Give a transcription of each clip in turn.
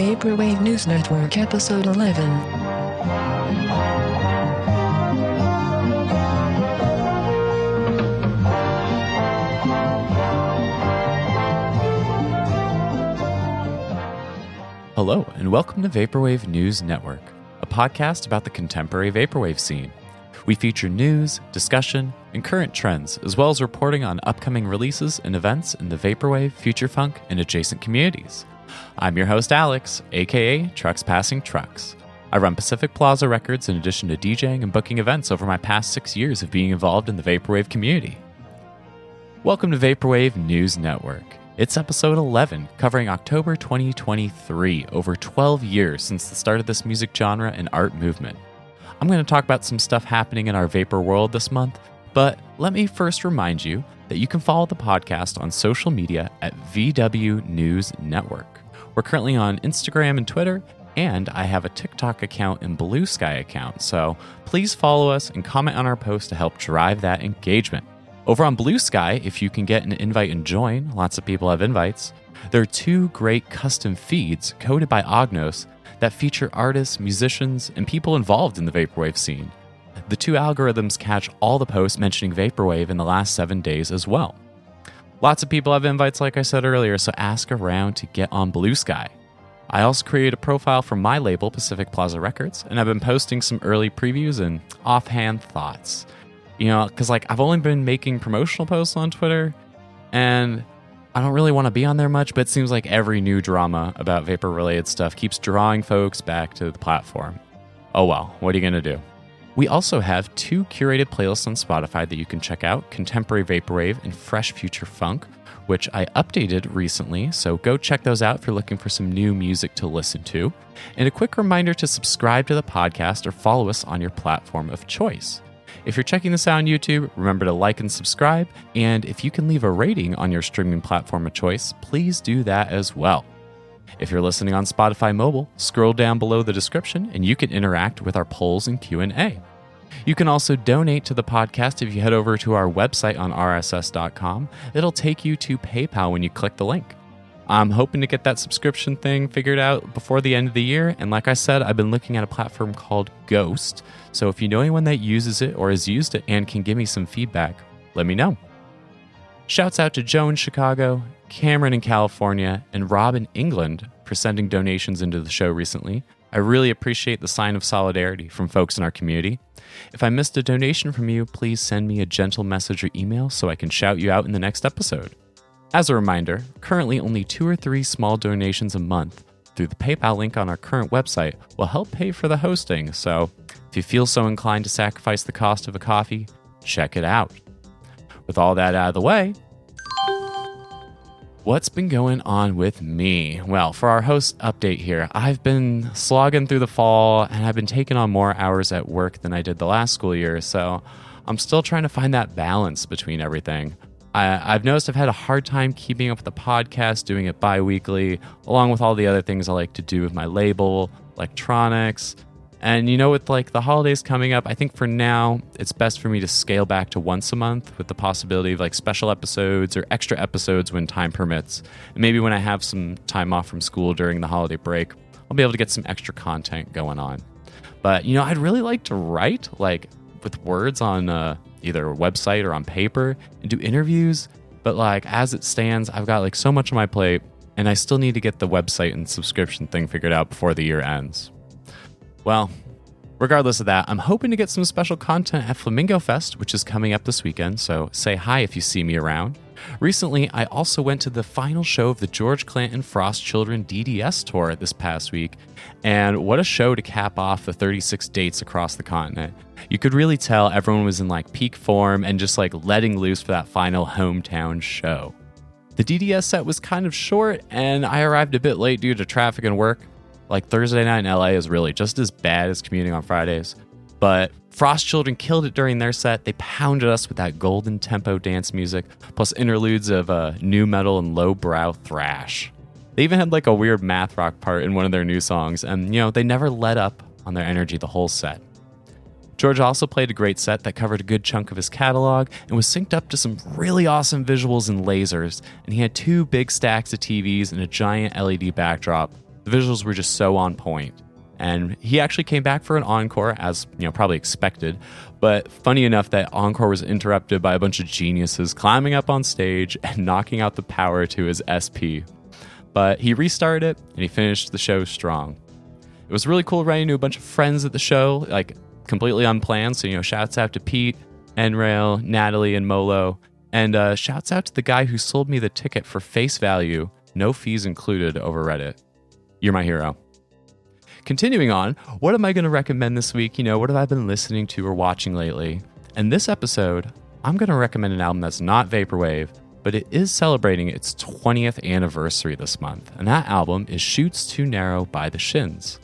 Vaporwave News Network, Episode 11. Hello, and welcome to Vaporwave News Network, a podcast about the contemporary Vaporwave scene. We feature news, discussion, and current trends, as well as reporting on upcoming releases and events in the Vaporwave, Future Funk, and adjacent communities. I'm your host, Alex, aka Trucks Passing Trucks. I run Pacific Plaza Records in addition to DJing and booking events over my past six years of being involved in the Vaporwave community. Welcome to Vaporwave News Network. It's episode 11, covering October 2023, over 12 years since the start of this music genre and art movement. I'm going to talk about some stuff happening in our vapor world this month, but let me first remind you that you can follow the podcast on social media at VW News Network. We're currently on Instagram and Twitter, and I have a TikTok account and Bluesky account, so please follow us and comment on our posts to help drive that engagement. Over on Bluesky, if you can get an invite and join, lots of people have invites, there are two great custom feeds coded by Ognos that feature artists, musicians, and people involved in the Vaporwave scene. The two algorithms catch all the posts mentioning Vaporwave in the last seven days as well. Lots of people have invites, like I said earlier, so ask around to get on Bluesky. I also created a profile for my label, Pacific Plaza Records, and I've been posting some early previews and offhand thoughts. You know, because like I've only been making promotional posts on Twitter, and I don't really want to be on there much, but it seems like every new drama about vapor related stuff keeps drawing folks back to the platform. Oh well, what are you going to do? We also have two curated playlists on Spotify that you can check out Contemporary Vaporwave and Fresh Future Funk, which I updated recently, so go check those out if you're looking for some new music to listen to. And a quick reminder to subscribe to the podcast or follow us on your platform of choice. If you're checking this out on YouTube, remember to like and subscribe. And if you can leave a rating on your streaming platform of choice, please do that as well. If you're listening on Spotify mobile, scroll down below the description and you can interact with our polls and Q&A. You can also donate to the podcast if you head over to our website on rss.com. It'll take you to PayPal when you click the link. I'm hoping to get that subscription thing figured out before the end of the year. And like I said, I've been looking at a platform called Ghost. So if you know anyone that uses it or has used it and can give me some feedback, let me know. Shouts out to Joe in Chicago, Cameron in California, and Rob in England for sending donations into the show recently. I really appreciate the sign of solidarity from folks in our community. If I missed a donation from you, please send me a gentle message or email so I can shout you out in the next episode. As a reminder, currently only two or three small donations a month through the PayPal link on our current website will help pay for the hosting. So if you feel so inclined to sacrifice the cost of a coffee, check it out. With all that out of the way, What's been going on with me? Well, for our host update here, I've been slogging through the fall and I've been taking on more hours at work than I did the last school year, so I'm still trying to find that balance between everything. I, I've noticed I've had a hard time keeping up with the podcast, doing it bi weekly, along with all the other things I like to do with my label, electronics. And you know, with like the holidays coming up, I think for now it's best for me to scale back to once a month with the possibility of like special episodes or extra episodes when time permits. And maybe when I have some time off from school during the holiday break, I'll be able to get some extra content going on. But you know, I'd really like to write like with words on uh, either a website or on paper and do interviews. But like as it stands, I've got like so much on my plate, and I still need to get the website and subscription thing figured out before the year ends. Well, regardless of that, I'm hoping to get some special content at Flamingo Fest, which is coming up this weekend, so say hi if you see me around. Recently, I also went to the final show of the George Clanton Frost Children DDS tour this past week, and what a show to cap off the 36 dates across the continent. You could really tell everyone was in like peak form and just like letting loose for that final hometown show. The DDS set was kind of short, and I arrived a bit late due to traffic and work. Like Thursday night in LA is really just as bad as commuting on Fridays. But Frost Children killed it during their set. They pounded us with that golden tempo dance music, plus interludes of uh, nu metal and lowbrow thrash. They even had like a weird math rock part in one of their new songs, and you know, they never let up on their energy the whole set. George also played a great set that covered a good chunk of his catalog and was synced up to some really awesome visuals and lasers, and he had two big stacks of TVs and a giant LED backdrop The visuals were just so on point. And he actually came back for an encore, as you know, probably expected. But funny enough, that encore was interrupted by a bunch of geniuses climbing up on stage and knocking out the power to his SP. But he restarted it and he finished the show strong. It was really cool running into a bunch of friends at the show, like completely unplanned. So, you know, shouts out to Pete, Enrail, Natalie, and Molo. And uh, shouts out to the guy who sold me the ticket for face value, no fees included over Reddit. You're my hero. Continuing on, what am I going to recommend this week? You know, what have I been listening to or watching lately? And this episode, I'm going to recommend an album that's not Vaporwave, but it is celebrating its 20th anniversary this month. And that album is Chutes Too Narrow by the Shins.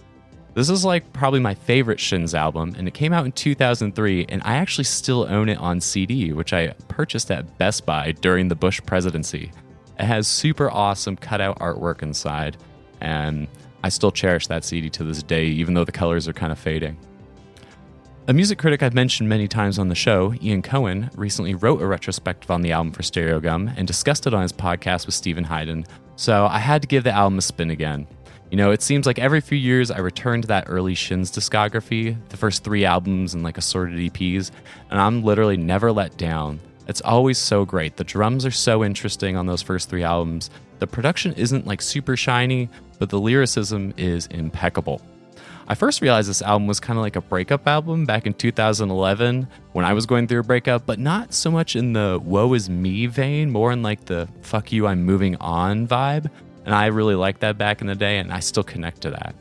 This is like probably my favorite Shins album, and it came out in 2003, and I actually still own it on CD, which I purchased at Best Buy during the Bush presidency. It has super awesome cutout artwork inside, and I still cherish that CD to this day, even though the colors are kind of fading. A music critic I've mentioned many times on the show, Ian Cohen, recently wrote a retrospective on the album for Stereogum and discussed it on his podcast with Stephen Hyden, so I had to give the album a spin again. You know, it seems like every few years I return to that early Shins discography, the first three albums and like assorted EPs, and I'm literally never let down. It's always so great. The drums are so interesting on those first three albums. The production isn't like super shiny, but the lyricism is impeccable. I first realized this album was kind of like a breakup album back in 2011 when I was going through a breakup, but not so much in the woe is me vein, more in like the fuck you, I'm moving on vibe. And I really liked that back in the day, and I still connect to that.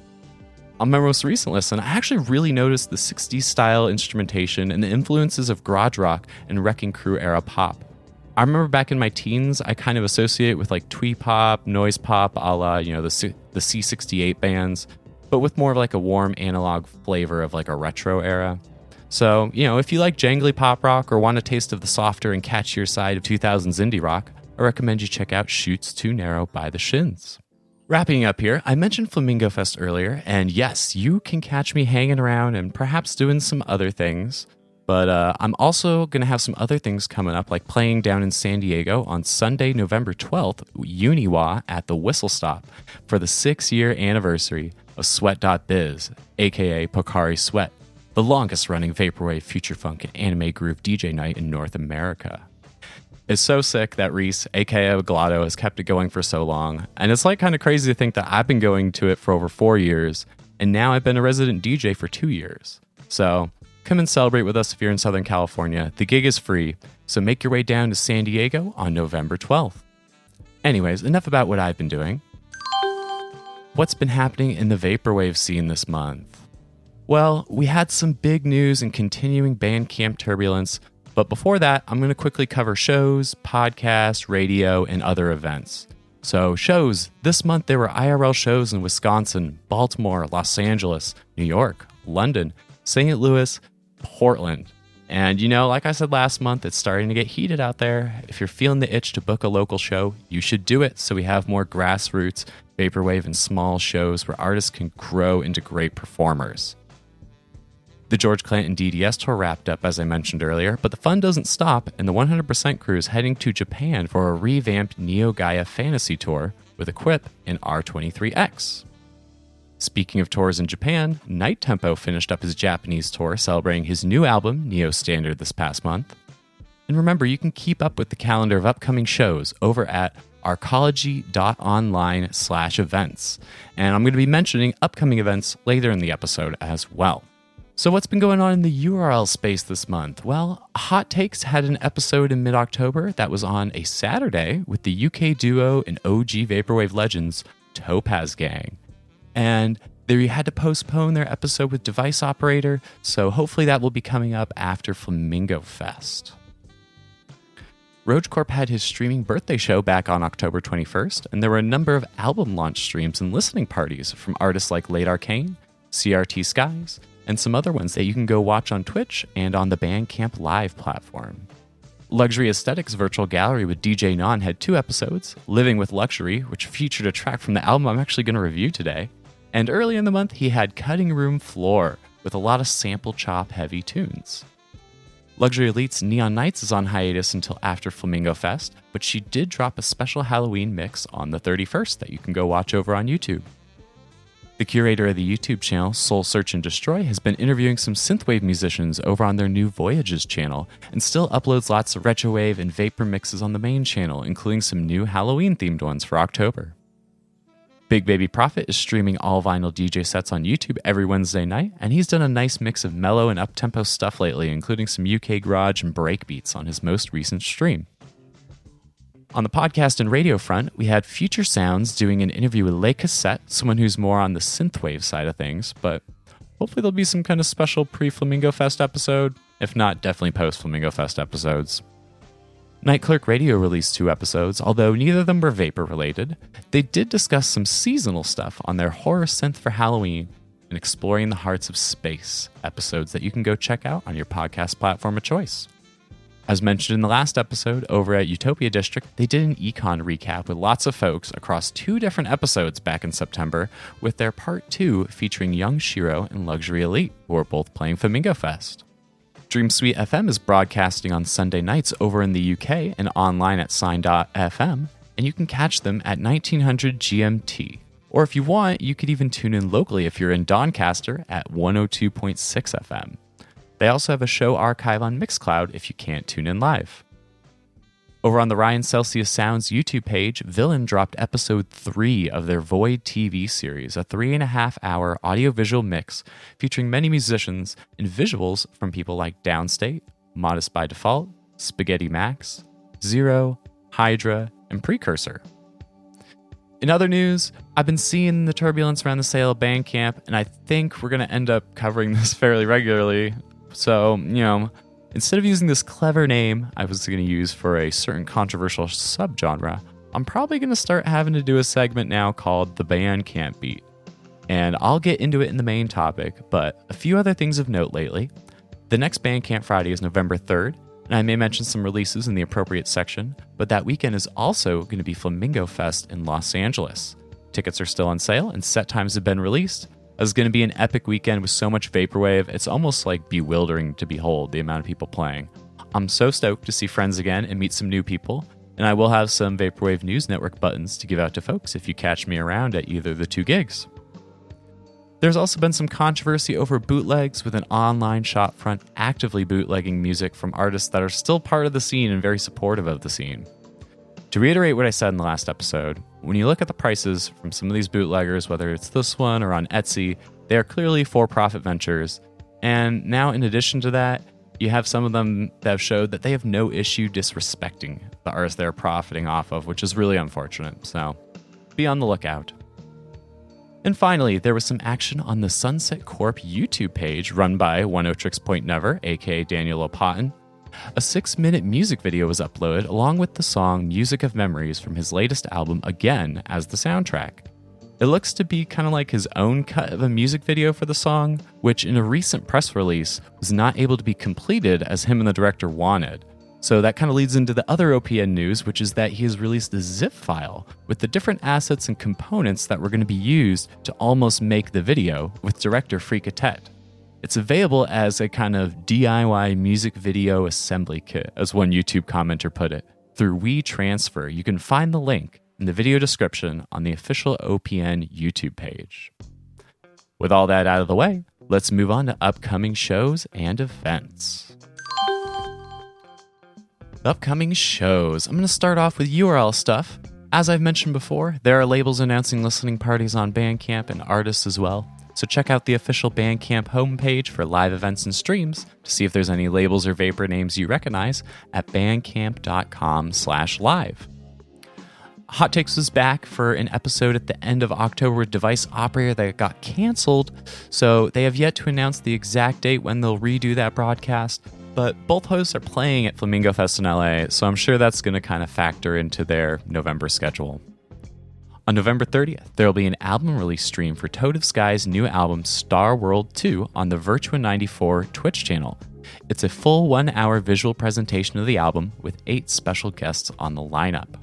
On my most recent listen, I actually really noticed the 60s style instrumentation and the influences of garage rock and Wrecking Crew era pop. I remember back in my teens, I kind of associate with like twee pop, noise pop, a la, you know, the, C- the C68 bands, but with more of like a warm analog flavor of like a retro era. So, you know, if you like jangly pop rock or want a taste of the softer and catchier side of 2000s indie rock, I recommend you check out Chutes Too Narrow by the Shins. Wrapping up here, I mentioned Flamingo Fest earlier, and yes, you can catch me hanging around and perhaps doing some other things. But uh, I'm also going to have some other things coming up, like playing down in San Diego on Sunday, November 12th, Uniwa at the Whistle Stop for the six year anniversary of Sweat.biz, aka Pocari Sweat, the longest running Vaporwave, Future Funk, and Anime Groove DJ night in North America. It's so sick that Reese, aka Glotto, has kept it going for so long. And it's like kind of crazy to think that I've been going to it for over four years, and now I've been a resident DJ for two years. So Come and celebrate with us if you're in Southern California. The gig is free, so make your way down to San Diego on November 12th. Anyways, enough about what I've been doing. What's been happening in the Vaporwave scene this month? Well, we had some big news and continuing Bandcamp turbulence, but before that, I'm going to quickly cover shows, podcasts, radio, and other events. So, shows this month there were IRL shows in Wisconsin, Baltimore, Los Angeles, New York, London, St. Louis, Portland. And you know, like I said last month, it's starting to get heated out there. If you're feeling the itch to book a local show, you should do it so we have more grassroots, vaporwave, and small shows where artists can grow into great performers. The George Clanton DDS tour wrapped up, as I mentioned earlier, but the fun doesn't stop, and the 100% crew is heading to Japan for a revamped Neo Gaia Fantasy Tour with Equip and R23X. Speaking of tours in Japan, Night Tempo finished up his Japanese tour celebrating his new album, Neo Standard, this past month. And remember, you can keep up with the calendar of upcoming shows over at arcology.online slash events. And I'm going to be mentioning upcoming events later in the episode as well. So, what's been going on in the URL space this month? Well, Hot Takes had an episode in mid October that was on a Saturday with the UK duo and OG Vaporwave legends, Topaz Gang and they had to postpone their episode with Device Operator, so hopefully that will be coming up after Flamingo Fest. RoachCorp had his streaming birthday show back on October 21st, and there were a number of album launch streams and listening parties from artists like Late Arcane, CRT Skies, and some other ones that you can go watch on Twitch and on the Bandcamp Live platform. Luxury Aesthetics Virtual Gallery with DJ Non had two episodes Living with Luxury, which featured a track from the album I'm actually going to review today, and early in the month, he had Cutting Room Floor with a lot of sample chop heavy tunes. Luxury Elite's Neon Nights is on hiatus until after Flamingo Fest, but she did drop a special Halloween mix on the 31st that you can go watch over on YouTube. The curator of the YouTube channel Soul Search and Destroy has been interviewing some synthwave musicians over on their new Voyages channel and still uploads lots of retrowave and vapor mixes on the main channel, including some new Halloween themed ones for October. Big Baby Prophet is streaming all vinyl DJ sets on YouTube every Wednesday night, and he's done a nice mix of mellow and uptempo stuff lately, including some UK garage and break beats on his most recent stream. On the podcast and radio front, we had Future Sounds doing an interview with Le Cassette, someone who's more on the synthwave side of things, but hopefully there'll be some kind of special pre Flamingo Fest episode. If not, definitely post Flamingo Fest episodes. Night Clerk Radio released two episodes, although neither of them were vapor related. They did discuss some seasonal stuff on their Horror Synth for Halloween and Exploring the Hearts of Space episodes that you can go check out on your podcast platform of choice. As mentioned in the last episode, over at Utopia District, they did an econ recap with lots of folks across two different episodes back in September, with their part two featuring Young Shiro and Luxury Elite, who are both playing Flamingo Fest. Dream Suite FM is broadcasting on Sunday nights over in the UK and online at sign.fm, and you can catch them at 1900 GMT. Or if you want, you could even tune in locally if you're in Doncaster at 102.6 FM. They also have a show archive on Mixcloud if you can't tune in live. Over on the Ryan Celsius Sounds YouTube page, Villain dropped episode 3 of their Void TV series, a three and a half hour audiovisual mix featuring many musicians and visuals from people like Downstate, Modest by Default, Spaghetti Max, Zero, Hydra, and Precursor. In other news, I've been seeing the turbulence around the sale of Bandcamp, and I think we're going to end up covering this fairly regularly. So, you know, Instead of using this clever name I was going to use for a certain controversial subgenre, I'm probably going to start having to do a segment now called The Bandcamp Beat. And I'll get into it in the main topic, but a few other things of note lately. The next Bandcamp Friday is November 3rd, and I may mention some releases in the appropriate section, but that weekend is also going to be Flamingo Fest in Los Angeles. Tickets are still on sale and set times have been released, it's going to be an epic weekend with so much vaporwave. It's almost like bewildering to behold the amount of people playing. I'm so stoked to see friends again and meet some new people. And I will have some Vaporwave News Network buttons to give out to folks if you catch me around at either the two gigs. There's also been some controversy over bootlegs, with an online shopfront actively bootlegging music from artists that are still part of the scene and very supportive of the scene. To reiterate what I said in the last episode, when you look at the prices from some of these bootleggers, whether it's this one or on Etsy, they are clearly for profit ventures. And now, in addition to that, you have some of them that have showed that they have no issue disrespecting the artists they're profiting off of, which is really unfortunate. So be on the lookout. And finally, there was some action on the Sunset Corp YouTube page run by Oneohtrix oh Point Never, aka Daniel Lopatin, a six minute music video was uploaded along with the song Music of Memories from his latest album Again as the soundtrack. It looks to be kind of like his own cut of a music video for the song, which in a recent press release was not able to be completed as him and the director wanted. So that kind of leads into the other OPN news, which is that he has released a zip file with the different assets and components that were going to be used to almost make the video with director Freeka Tet. It's available as a kind of DIY music video assembly kit, as one YouTube commenter put it, through WeTransfer. You can find the link in the video description on the official OPN YouTube page. With all that out of the way, let's move on to upcoming shows and events. Upcoming shows. I'm going to start off with URL stuff. As I've mentioned before, there are labels announcing listening parties on Bandcamp and artists as well. So check out the official Bandcamp homepage for live events and streams to see if there's any labels or vapor names you recognize at bandcamp.com slash live. Hot Takes was back for an episode at the end of October with Device Operator that got canceled, so they have yet to announce the exact date when they'll redo that broadcast. But both hosts are playing at Flamingo Fest in LA, so I'm sure that's going to kind of factor into their November schedule. On November 30th, there will be an album release stream for Toad of Sky's new album Star World 2 on the Virtua 94 Twitch channel. It's a full one hour visual presentation of the album with eight special guests on the lineup.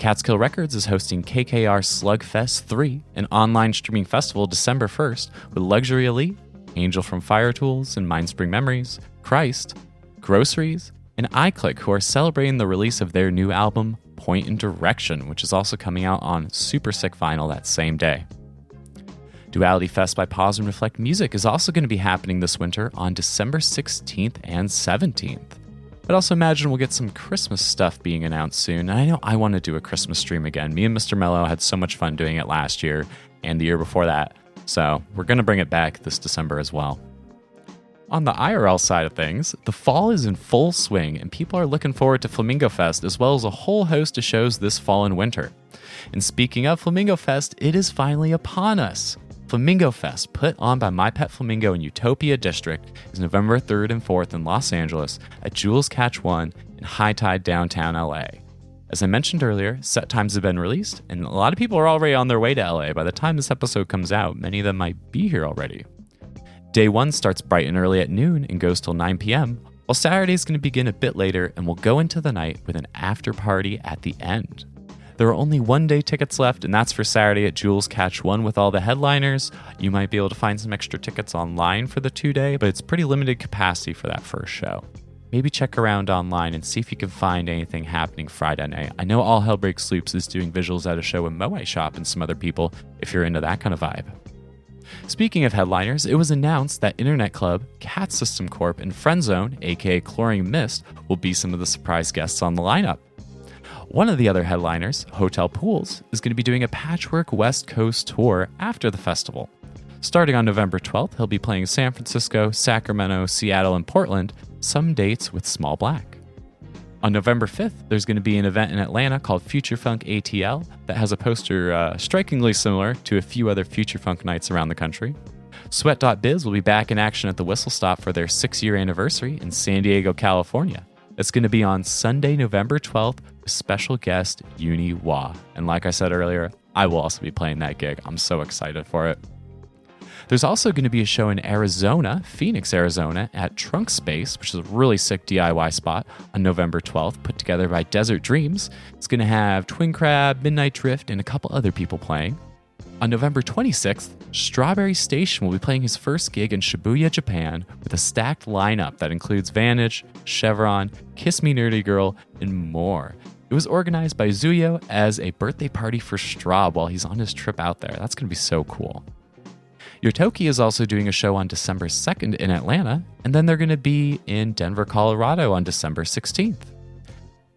Catskill Records is hosting KKR Slugfest 3, an online streaming festival December 1st with Luxury Elite, Angel from Fire Tools and Mindspring Memories, Christ, Groceries, and iClick, who are celebrating the release of their new album, Point and Direction, which is also coming out on Super Sick Vinyl that same day. Duality Fest by Pause and Reflect Music is also going to be happening this winter on December 16th and 17th. I'd also imagine we'll get some Christmas stuff being announced soon. And I know I want to do a Christmas stream again. Me and Mr. Mello had so much fun doing it last year and the year before that. So we're going to bring it back this December as well. On the IRL side of things, the fall is in full swing and people are looking forward to Flamingo Fest as well as a whole host of shows this fall and winter. And speaking of Flamingo Fest, it is finally upon us. Flamingo Fest, put on by My Pet Flamingo in Utopia District, is November 3rd and 4th in Los Angeles at Jewel's Catch 1 in High Tide downtown LA. As I mentioned earlier, set times have been released, and a lot of people are already on their way to LA. By the time this episode comes out, many of them might be here already. Day one starts bright and early at noon and goes till 9 p.m., while Saturday is going to begin a bit later and will go into the night with an after party at the end. There are only one day tickets left, and that's for Saturday at Jewel's Catch 1 with all the headliners. You might be able to find some extra tickets online for the two day, but it's pretty limited capacity for that first show. Maybe check around online and see if you can find anything happening Friday night. I know All Hell Breaks Loose is doing visuals at a show in Moe Shop and some other people if you're into that kind of vibe. Speaking of headliners, it was announced that Internet Club, Cat System Corp, and Friendzone, aka Chlorine Mist, will be some of the surprise guests on the lineup. One of the other headliners, Hotel Pools, is going to be doing a Patchwork West Coast tour after the festival. Starting on November 12th, he'll be playing San Francisco, Sacramento, Seattle, and Portland, some dates with Small Black. On November 5th, there's going to be an event in Atlanta called Future Funk ATL that has a poster uh, strikingly similar to a few other Future Funk nights around the country. Sweat.biz will be back in action at the Whistle Stop for their six year anniversary in San Diego, California. It's going to be on Sunday, November 12th with special guest Uni Wa. And like I said earlier, I will also be playing that gig. I'm so excited for it. There's also going to be a show in Arizona, Phoenix, Arizona, at Trunk Space, which is a really sick DIY spot, on November 12th, put together by Desert Dreams. It's going to have Twin Crab, Midnight Drift, and a couple other people playing. On November 26th, Strawberry Station will be playing his first gig in Shibuya, Japan, with a stacked lineup that includes Vantage, Chevron, Kiss Me Nerdy Girl, and more. It was organized by Zuyo as a birthday party for Straub while he's on his trip out there. That's going to be so cool. Yotoki is also doing a show on December 2nd in Atlanta, and then they're going to be in Denver, Colorado on December 16th.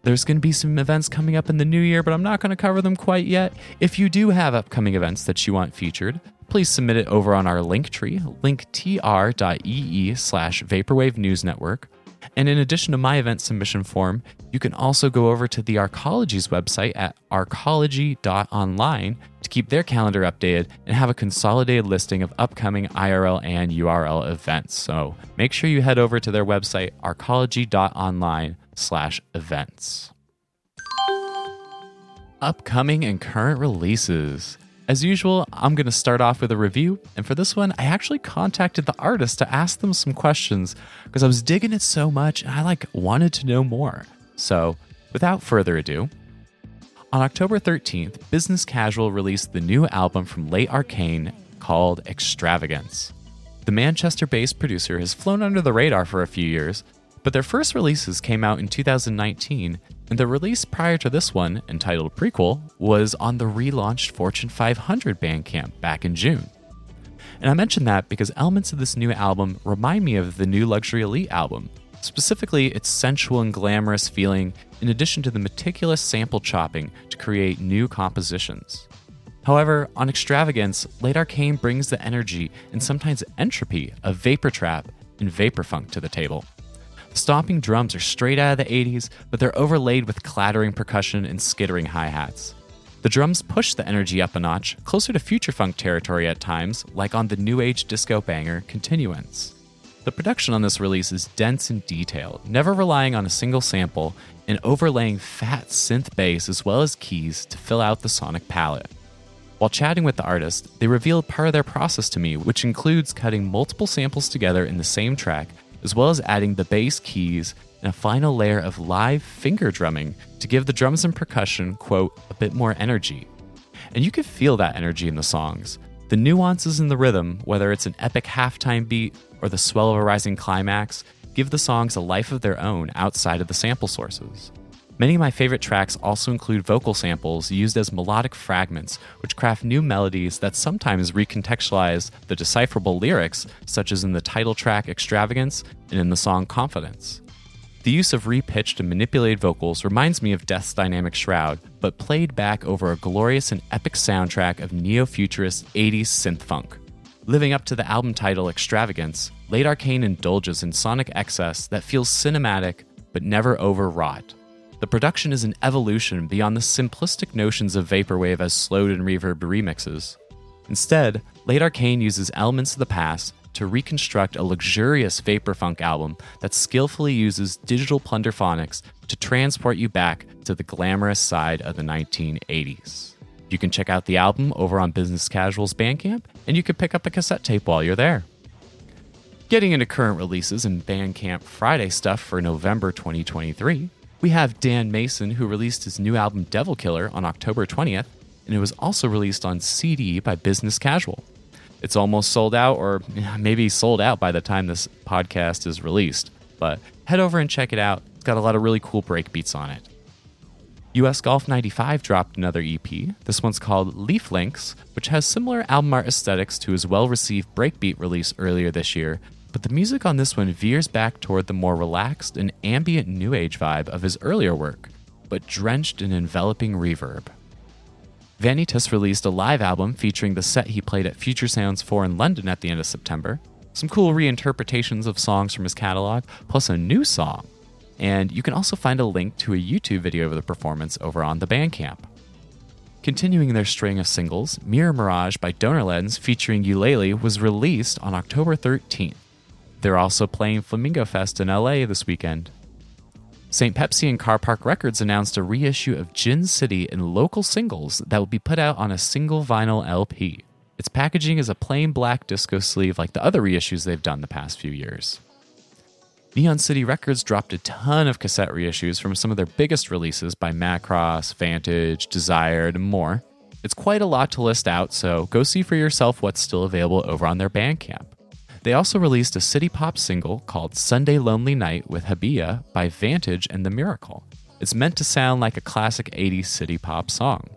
There's going to be some events coming up in the new year, but I'm not going to cover them quite yet. If you do have upcoming events that you want featured, please submit it over on our link tree, linktr.ee slash Vaporwave News Network, and in addition to my event submission form, you can also go over to the Arcology's website at arcology.online to keep their calendar updated and have a consolidated listing of upcoming IRL and URL events. So make sure you head over to their website, arcology.online slash events. Upcoming and current releases. As usual, I'm going to start off with a review, and for this one, I actually contacted the artist to ask them some questions because I was digging it so much and I like wanted to know more. So, without further ado, on October 13th, Business Casual released the new album from Late Arcane called Extravagance. The Manchester based producer has flown under the radar for a few years, but their first releases came out in 2019 and the release prior to this one, entitled Prequel, was on the relaunched Fortune 500 Bandcamp back in June. And I mention that because elements of this new album remind me of the new Luxury Elite album, specifically its sensual and glamorous feeling, in addition to the meticulous sample chopping to create new compositions. However, on Extravagance, Late Arcane brings the energy and sometimes entropy of vapor trap and vapor funk to the table. The stomping drums are straight out of the 80s, but they're overlaid with clattering percussion and skittering hi hats. The drums push the energy up a notch, closer to future funk territory at times, like on the new age disco banger Continuance. The production on this release is dense and detailed, never relying on a single sample, and overlaying fat synth bass as well as keys to fill out the sonic palette. While chatting with the artist, they revealed part of their process to me, which includes cutting multiple samples together in the same track as well as adding the bass keys and a final layer of live finger drumming to give the drums and percussion, quote, a bit more energy. And you can feel that energy in the songs. The nuances in the rhythm, whether it's an epic halftime beat or the swell of a rising climax, give the songs a life of their own outside of the sample sources. Many of my favorite tracks also include vocal samples used as melodic fragments, which craft new melodies that sometimes recontextualize the decipherable lyrics, such as in the title track Extravagance and in the song Confidence. The use of repitched and manipulated vocals reminds me of Death's Dynamic Shroud, but played back over a glorious and epic soundtrack of neo futurist 80s synth funk. Living up to the album title Extravagance, Late Arcane indulges in sonic excess that feels cinematic but never overwrought. The production is an evolution beyond the simplistic notions of vaporwave as slowed and reverb remixes. Instead, Late Arcane uses elements of the past to reconstruct a luxurious vapor funk album that skillfully uses digital plunderphonics to transport you back to the glamorous side of the 1980s. You can check out the album over on Business Casual's Bandcamp, and you can pick up a cassette tape while you're there. Getting into current releases and Bandcamp Friday stuff for November 2023, we have Dan Mason, who released his new album Devil Killer on October 20th, and it was also released on CD by Business Casual. It's almost sold out, or maybe sold out by the time this podcast is released, but head over and check it out. It's got a lot of really cool break beats on it. US Golf 95 dropped another EP. This one's called Leaf Links, which has similar album art aesthetics to his well received breakbeat release earlier this year, but the music on this one veers back toward the more relaxed and ambient new age vibe of his earlier work, but drenched in enveloping reverb. Vanitas released a live album featuring the set he played at Future Sounds 4 in London at the end of September, some cool reinterpretations of songs from his catalog, plus a new song. And you can also find a link to a YouTube video of the performance over on the Bandcamp. Continuing their string of singles, Mirror Mirage by Donor Lens featuring Eulalie was released on October 13th. They're also playing Flamingo Fest in LA this weekend. St. Pepsi and Carpark Records announced a reissue of Gin City in local singles that will be put out on a single vinyl LP. Its packaging is a plain black disco sleeve like the other reissues they've done the past few years. Neon City Records dropped a ton of cassette reissues from some of their biggest releases by Macross, Vantage, Desired, and more. It's quite a lot to list out, so go see for yourself what's still available over on their Bandcamp. They also released a city pop single called Sunday Lonely Night with Habia by Vantage and The Miracle. It's meant to sound like a classic 80s city pop song.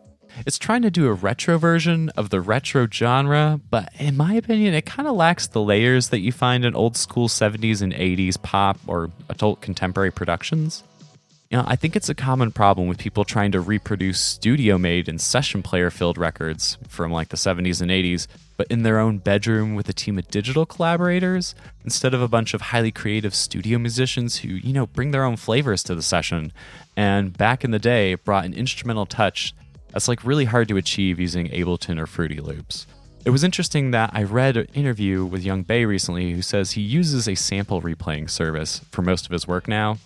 It's trying to do a retro version of the retro genre, but in my opinion, it kind of lacks the layers that you find in old school 70s and 80s pop or adult contemporary productions. You know, I think it's a common problem with people trying to reproduce studio made and session player filled records from like the 70s and 80s, but in their own bedroom with a team of digital collaborators instead of a bunch of highly creative studio musicians who, you know, bring their own flavors to the session and back in the day brought an instrumental touch that's like really hard to achieve using Ableton or Fruity Loops. It was interesting that I read an interview with Yung Bae recently who says he uses a sample replaying service for most of his work now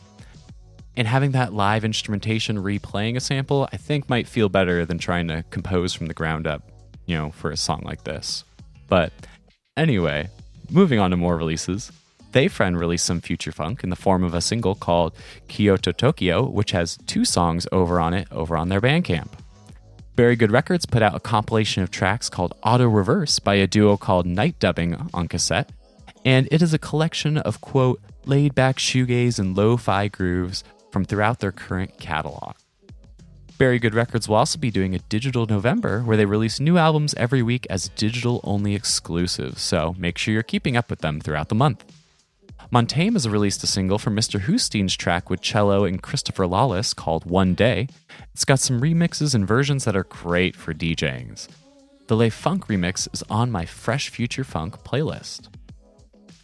and having that live instrumentation replaying a sample, I think might feel better than trying to compose from the ground up, you know, for a song like this. But anyway, moving on to more releases. They Friend released some future funk in the form of a single called Kyoto Tokyo, which has two songs over on it over on their Bandcamp. Very Good Records put out a compilation of tracks called Auto Reverse by a duo called Night Dubbing on cassette, and it is a collection of quote laid back shoegaze and lo fi grooves from throughout their current catalog. Very Good Records will also be doing a digital November where they release new albums every week as digital only exclusives, so make sure you're keeping up with them throughout the month. Montaigne has released a single from Mr. Hoostein's track with cello and Christopher Lawless called One Day. It's got some remixes and versions that are great for DJing. The Le Funk remix is on my Fresh Future Funk playlist.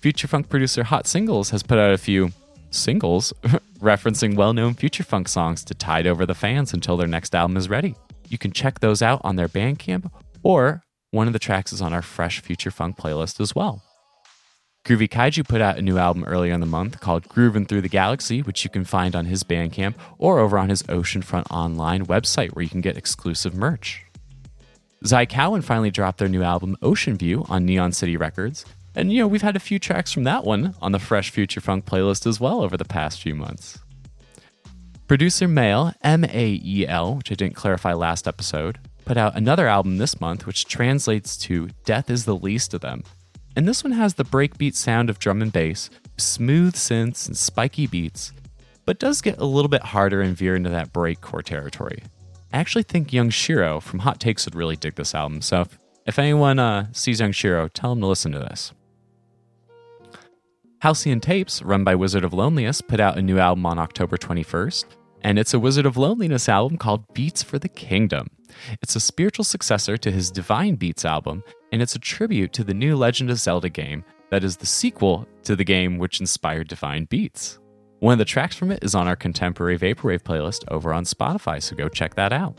Future Funk producer Hot Singles has put out a few singles referencing well known future funk songs to tide over the fans until their next album is ready. You can check those out on their Bandcamp, or one of the tracks is on our Fresh Future Funk playlist as well. Groovy Kaiju put out a new album earlier in the month called Groovin' Through the Galaxy, which you can find on his Bandcamp or over on his Oceanfront Online website where you can get exclusive merch. Zy Cowan finally dropped their new album Ocean View on Neon City Records, and, you know, we've had a few tracks from that one on the Fresh Future Funk playlist as well over the past few months. Producer Mael, M A E L, which I didn't clarify last episode, put out another album this month which translates to Death is the Least of Them. And this one has the breakbeat sound of drum and bass, smooth synths and spiky beats, but does get a little bit harder and veer into that breakcore territory. I actually think Young Shiro from Hot Takes would really dig this album, so if, if anyone uh, sees Young Shiro, tell him to listen to this. Halcyon Tapes, run by Wizard of Loneliness, put out a new album on October 21st, and it's a Wizard of Loneliness album called Beats for the Kingdom. It's a spiritual successor to his Divine Beats album, and it's a tribute to the new Legend of Zelda game that is the sequel to the game which inspired Divine Beats. One of the tracks from it is on our contemporary Vaporwave playlist over on Spotify, so go check that out.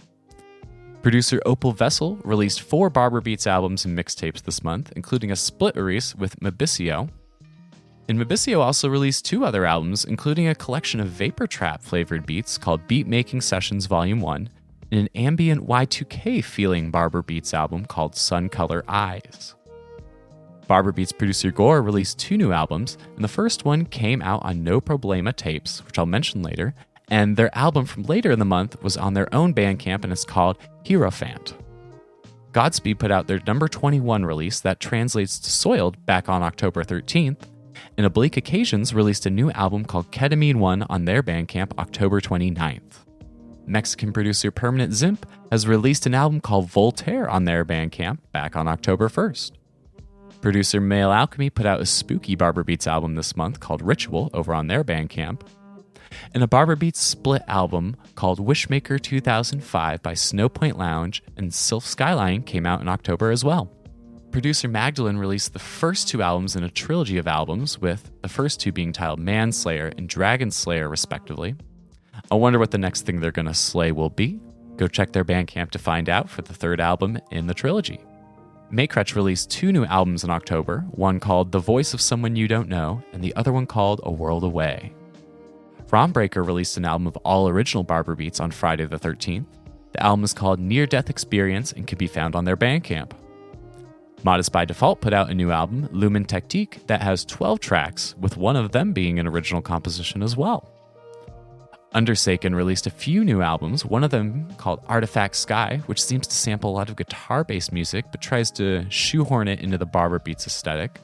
Producer Opal Vessel released four Barber Beats albums and mixtapes this month, including a split release with Mabisio, and Mabisio also released two other albums, including a collection of vapor trap flavored beats called Beat Making Sessions Volume 1 and an ambient Y2K feeling Barber Beats album called Sun Color Eyes. Barber Beats producer Gore released two new albums, and the first one came out on No Problema tapes, which I'll mention later, and their album from later in the month was on their own Bandcamp and is called Hierophant. Godspeed put out their number 21 release that translates to Soiled back on October 13th, and Oblique Occasions released a new album called Ketamine 1 on their Bandcamp October 29th. Mexican producer Permanent Zimp has released an album called Voltaire on their Bandcamp back on October 1st. Producer Male Alchemy put out a spooky Barber Beats album this month called Ritual over on their Bandcamp. And a Barber Beats split album called Wishmaker 2005 by Snowpoint Lounge and Sylph Skyline came out in October as well producer Magdalene released the first two albums in a trilogy of albums, with the first two being titled Manslayer and Dragon Slayer, respectively. I wonder what the next thing they're going to slay will be. Go check their Bandcamp to find out for the third album in the trilogy. Makrech released two new albums in October, one called The Voice of Someone You Don't Know, and the other one called A World Away. Rombreaker released an album of all original Barber beats on Friday the 13th. The album is called Near Death Experience and can be found on their Bandcamp. Modest by Default put out a new album, Lumen Tactique, that has 12 tracks, with one of them being an original composition as well. Undersaken released a few new albums, one of them called Artifact Sky, which seems to sample a lot of guitar based music but tries to shoehorn it into the Barber Beats aesthetic.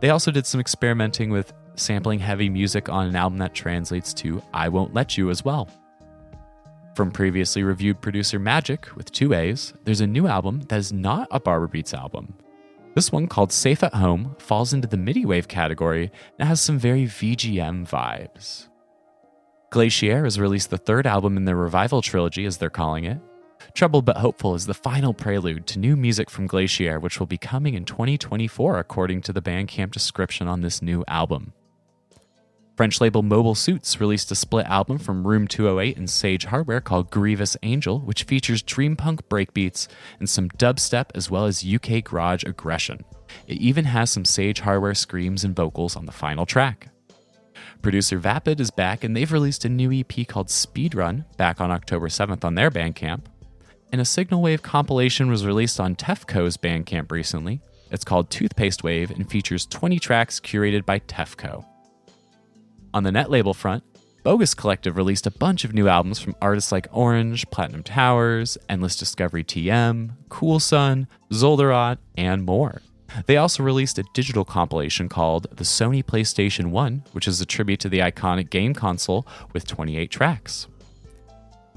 They also did some experimenting with sampling heavy music on an album that translates to I Won't Let You as well. From previously reviewed producer Magic with two A's, there's a new album that is not a Barber Beats album. This one, called Safe at Home, falls into the MIDI wave category and has some very VGM vibes. Glacier has released the third album in their revival trilogy, as they're calling it. Troubled but Hopeful is the final prelude to new music from Glacier, which will be coming in 2024, according to the Bandcamp description on this new album. French label Mobile Suits released a split album from Room 208 and Sage Hardware called Grievous Angel, which features dream punk breakbeats and some dubstep as well as UK garage aggression. It even has some Sage Hardware screams and vocals on the final track. Producer Vapid is back and they've released a new EP called Speedrun back on October 7th on their Bandcamp. And a Signal Wave compilation was released on Tefco's Bandcamp recently. It's called Toothpaste Wave and features 20 tracks curated by Tefco. On the net label front, Bogus Collective released a bunch of new albums from artists like Orange, Platinum Towers, Endless Discovery TM, Cool Sun, Zolderot, and more. They also released a digital compilation called the Sony PlayStation 1, which is a tribute to the iconic game console with 28 tracks.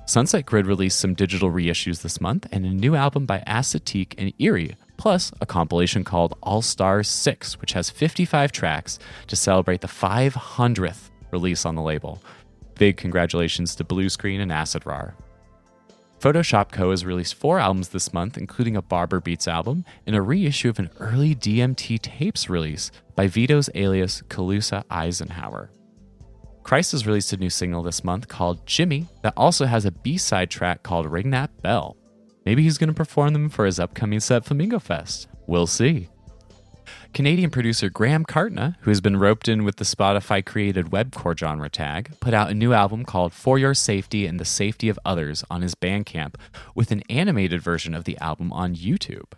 Sunset Grid released some digital reissues this month and a new album by Acetique and Eerie, plus a compilation called All Stars 6, which has 55 tracks to celebrate the 500th release on the label. Big congratulations to Bluescreen and Acid Rar. Photoshop Co. has released four albums this month, including a Barber Beats album and a reissue of an early DMT tapes release by Vito's alias Calusa Eisenhower. Christ has released a new single this month called Jimmy that also has a B side track called Ring That Bell. Maybe he's going to perform them for his upcoming set Flamingo Fest. We'll see. Canadian producer Graham Cartna, who has been roped in with the Spotify created webcore genre tag, put out a new album called For Your Safety and the Safety of Others on his Bandcamp, with an animated version of the album on YouTube.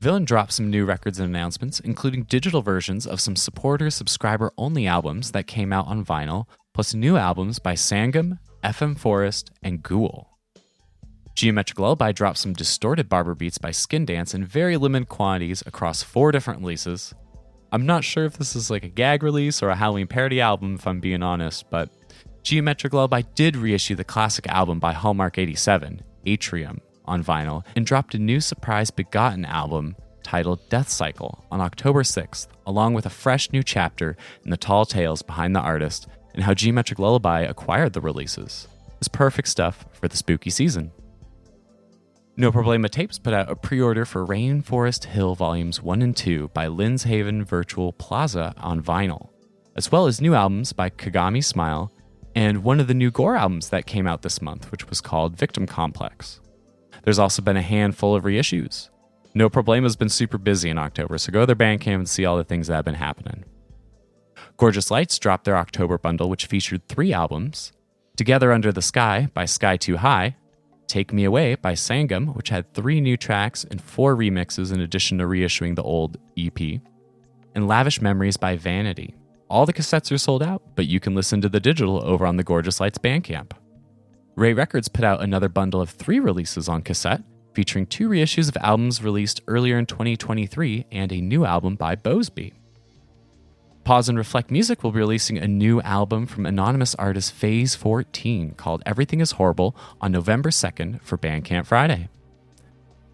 Villain dropped some new records and announcements, including digital versions of some supporter subscriber only albums that came out on vinyl, plus new albums by Sangam, FM Forest, and Ghoul. Geometric Lullaby dropped some distorted barber beats by Skin Dance in very limited quantities across four different releases. I'm not sure if this is like a gag release or a Halloween parody album, if I'm being honest, but Geometric Lullaby did reissue the classic album by Hallmark 87, Atrium, on vinyl, and dropped a new surprise Begotten album titled Death Cycle on October 6th, along with a fresh new chapter in the tall tales behind the artist and how Geometric Lullaby acquired the releases. It's perfect stuff for the spooky season. No Problema Tapes put out a pre order for Rainforest Hill Volumes 1 and 2 by Lynn's Virtual Plaza on vinyl, as well as new albums by Kagami Smile and one of the new Gore albums that came out this month, which was called Victim Complex. There's also been a handful of reissues. No Problema has been super busy in October, so go to their Bandcamp and see all the things that have been happening. Gorgeous Lights dropped their October bundle, which featured three albums Together Under the Sky by Sky Too High, Take Me Away by Sangam, which had three new tracks and four remixes in addition to reissuing the old EP, and Lavish Memories by Vanity. All the cassettes are sold out, but you can listen to the digital over on the Gorgeous Lights Bandcamp. Ray Records put out another bundle of three releases on cassette, featuring two reissues of albums released earlier in 2023 and a new album by Boseby. Pause and Reflect Music will be releasing a new album from anonymous artist Phase 14 called Everything is Horrible on November 2nd for Bandcamp Friday.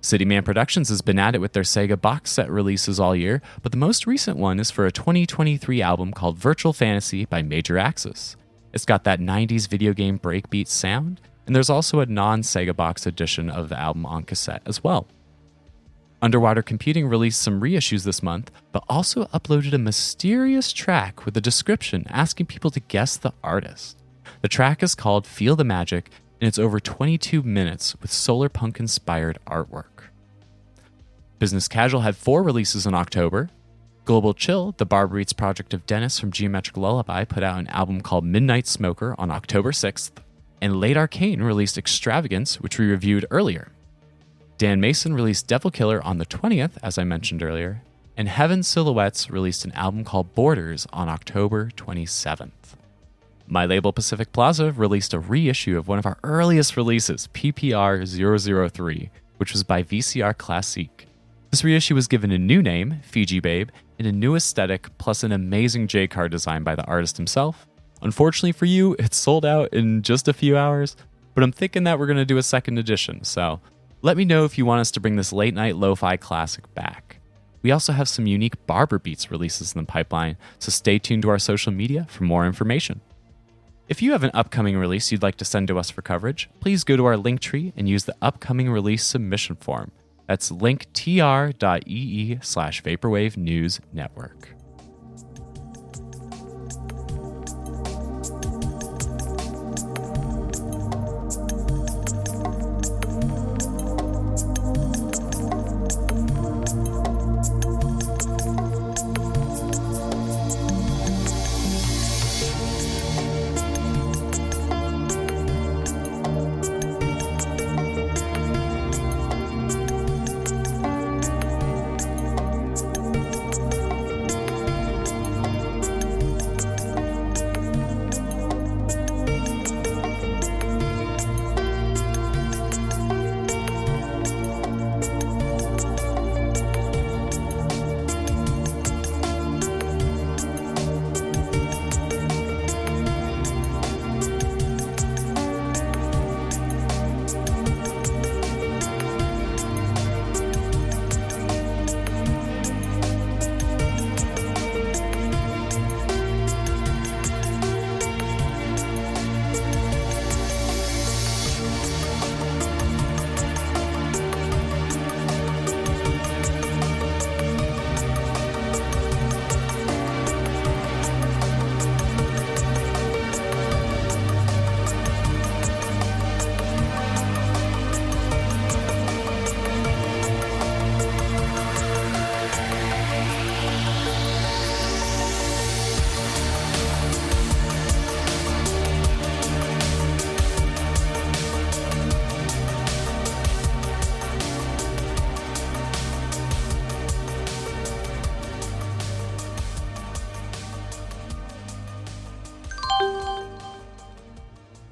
City Man Productions has been at it with their Sega box set releases all year, but the most recent one is for a 2023 album called Virtual Fantasy by Major Axis. It's got that 90s video game breakbeat sound, and there's also a non Sega box edition of the album on cassette as well. Underwater Computing released some reissues this month, but also uploaded a mysterious track with a description asking people to guess the artist. The track is called Feel the Magic, and it's over 22 minutes with solar punk inspired artwork. Business Casual had four releases in October. Global Chill, the Eats project of Dennis from Geometric Lullaby, put out an album called Midnight Smoker on October 6th, and Late Arcane released Extravagance, which we reviewed earlier. Dan Mason released Devil Killer on the 20th, as I mentioned earlier, and Heaven Silhouettes released an album called Borders on October 27th. My label Pacific Plaza released a reissue of one of our earliest releases, PPR 003, which was by VCR Classique. This reissue was given a new name, Fiji Babe, and a new aesthetic, plus an amazing J card design by the artist himself. Unfortunately for you, it's sold out in just a few hours, but I'm thinking that we're going to do a second edition, so let me know if you want us to bring this late night lo fi classic back. We also have some unique Barber Beats releases in the pipeline, so stay tuned to our social media for more information. If you have an upcoming release you'd like to send to us for coverage, please go to our link tree and use the upcoming release submission form. That's linktr.ee slash vaporwave news network.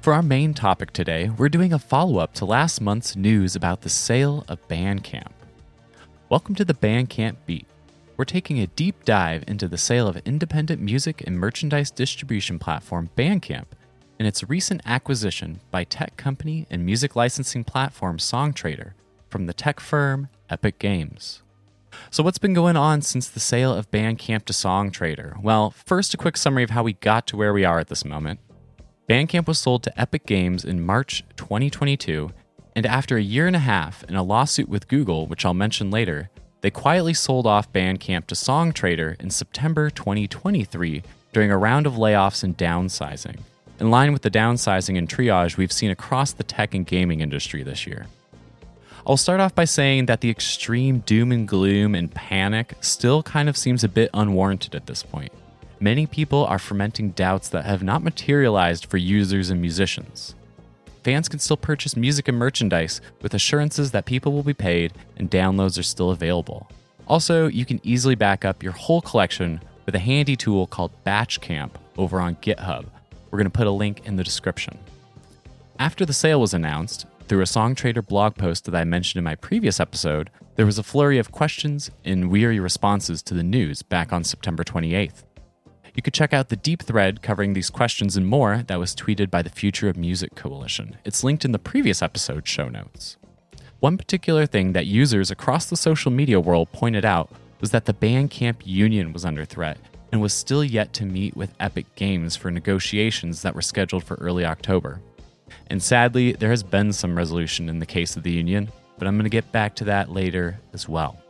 For our main topic today, we're doing a follow up to last month's news about the sale of Bandcamp. Welcome to the Bandcamp Beat. We're taking a deep dive into the sale of independent music and merchandise distribution platform Bandcamp and its recent acquisition by tech company and music licensing platform Songtradr from the tech firm Epic Games. So, what's been going on since the sale of Bandcamp to Songtradr? Well, first, a quick summary of how we got to where we are at this moment. Bandcamp was sold to Epic Games in March 2022, and after a year and a half in a lawsuit with Google, which I'll mention later, they quietly sold off Bandcamp to Songtradr in September 2023 during a round of layoffs and downsizing, in line with the downsizing and triage we've seen across the tech and gaming industry this year. I'll start off by saying that the extreme doom and gloom and panic still kind of seems a bit unwarranted at this point. Many people are fermenting doubts that have not materialized for users and musicians. Fans can still purchase music and merchandise with assurances that people will be paid and downloads are still available. Also, you can easily back up your whole collection with a handy tool called Batchcamp over on GitHub. We're going to put a link in the description. After the sale was announced, through a Songtradr blog post that I mentioned in my previous episode, there was a flurry of questions and weary responses to the news back on September 28th. You could check out the deep thread covering these questions and more that was tweeted by the Future of Music Coalition. It's linked in the previous episode show notes. One particular thing that users across the social media world pointed out was that the Bandcamp union was under threat and was still yet to meet with Epic Games for negotiations that were scheduled for early October. And sadly, there has been some resolution in the case of the union, but I'm going to get back to that later as well.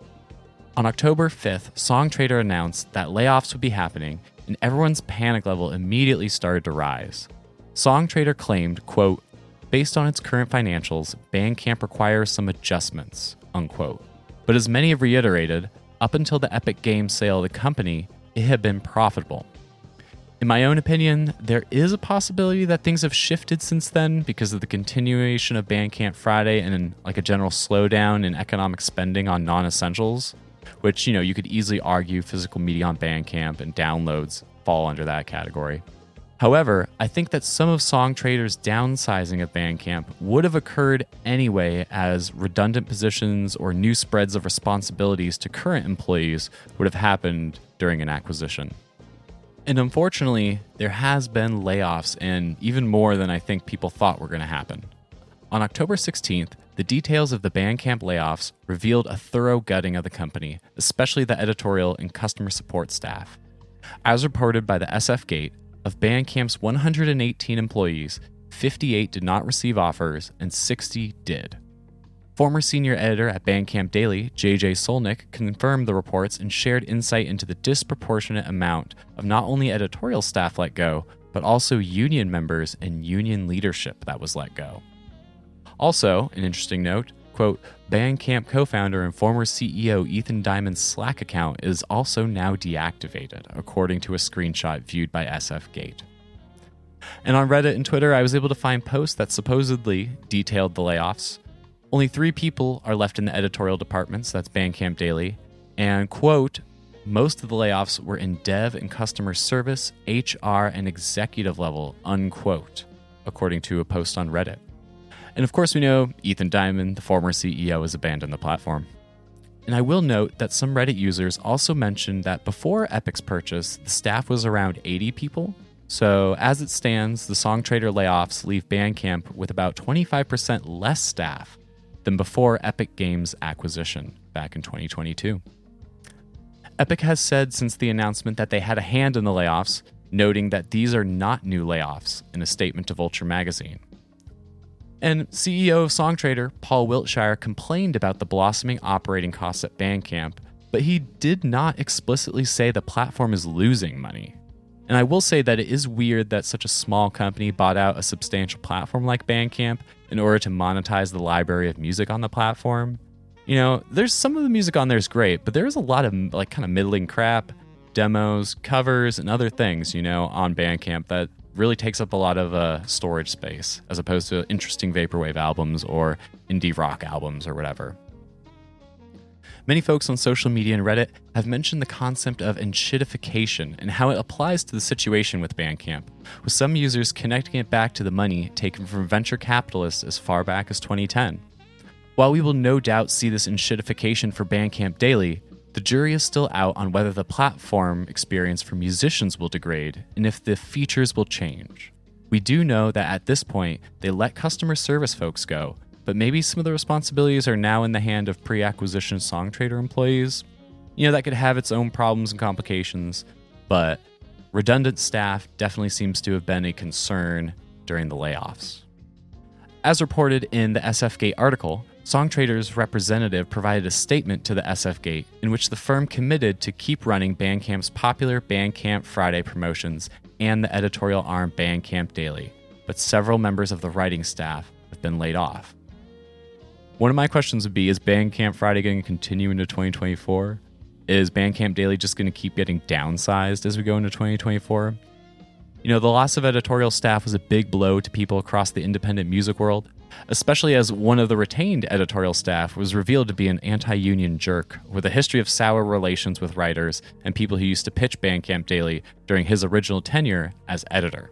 On October 5th, Songtradr announced that layoffs would be happening, and everyone's panic level immediately started to rise. Songtradr claimed, quote, based on its current financials, Bandcamp requires some adjustments, unquote. But as many have reiterated, up until the Epic Games sale of the company, it had been profitable. In my own opinion, there is a possibility that things have shifted since then because of the continuation of Bandcamp Friday and like a general slowdown in economic spending on non-essentials, which you know you could easily argue physical media on Bandcamp and downloads fall under that category. However, I think that some of Songtradr's downsizing of Bandcamp would have occurred anyway as redundant positions or new spreads of responsibilities to current employees would have happened during an acquisition. And unfortunately, there has been layoffs and even more than I think people thought were going to happen. On October 16th, the details of the Bandcamp layoffs revealed a thorough gutting of the company, especially the editorial and customer support staff. As reported by the SF Gate, of Bandcamp's 118 employees, 58 did not receive offers and 60 did. Former senior editor at Bandcamp Daily, JJ Skolnik, confirmed the reports and shared insight into the disproportionate amount of not only editorial staff let go, but also union members and union leadership that was let go. Also, an interesting note, quote, Bandcamp co-founder and former CEO Ethan Diamond's Slack account is also now deactivated, according to a screenshot viewed by SF Gate. And on Reddit and Twitter, I was able to find posts that supposedly detailed the layoffs, only three people are left in the editorial departments, that's Bandcamp Daily, and quote, most of the layoffs were in dev and customer service, HR, and executive level, unquote, according to a post on Reddit. And of course, we know Ethan Diamond, the former CEO, has abandoned the platform. And I will note that some Reddit users also mentioned that before Epic's purchase, the staff was around 80 people. So, as it stands, the Songtradr layoffs leave Bandcamp with about 25% less staff than before Epic Games' acquisition back in 2022. Epic has said since the announcement that they had a hand in the layoffs, noting that these are not new layoffs in a statement to Vulture magazine. And CEO of Songtradr, Paul Wiltshire, complained about the blossoming operating costs at Bandcamp, but he did not explicitly say the platform is losing money. And I will say that it is weird that such a small company bought out a substantial platform like Bandcamp in order to monetize the library of music on the platform. You know, there's some of the music on there is great, but there's a lot of like kind of middling crap, demos, covers, and other things, you know, on Bandcamp that really takes up a lot of uh, storage space as opposed to interesting vaporwave albums or indie rock albums or whatever. Many folks on social media and Reddit have mentioned the concept of enshittification and how it applies to the situation with Bandcamp, with some users connecting it back to the money taken from venture capitalists as far back as 2010. While we will no doubt see this enshittification for Bandcamp daily, the jury is still out on whether the platform experience for musicians will degrade and if the features will change. We do know that at this point, they let customer service folks go, but maybe some of the responsibilities are now in the hand of pre acquisition Songtradr employees. You know, that could have its own problems and complications, but redundant staff definitely seems to have been a concern during the layoffs. As reported in the SFGate article, Songtradr's representative provided a statement to the SF Gate in which the firm committed to keep running Bandcamp's popular Bandcamp Friday promotions and the editorial arm Bandcamp Daily, but several members of the writing staff have been laid off. One of my questions would be Is Bandcamp Friday going to continue into 2024? Is Bandcamp Daily just going to keep getting downsized as we go into 2024? You know, the loss of editorial staff was a big blow to people across the independent music world, especially as one of the retained editorial staff was revealed to be an anti union jerk with a history of sour relations with writers and people who used to pitch Bandcamp Daily during his original tenure as editor.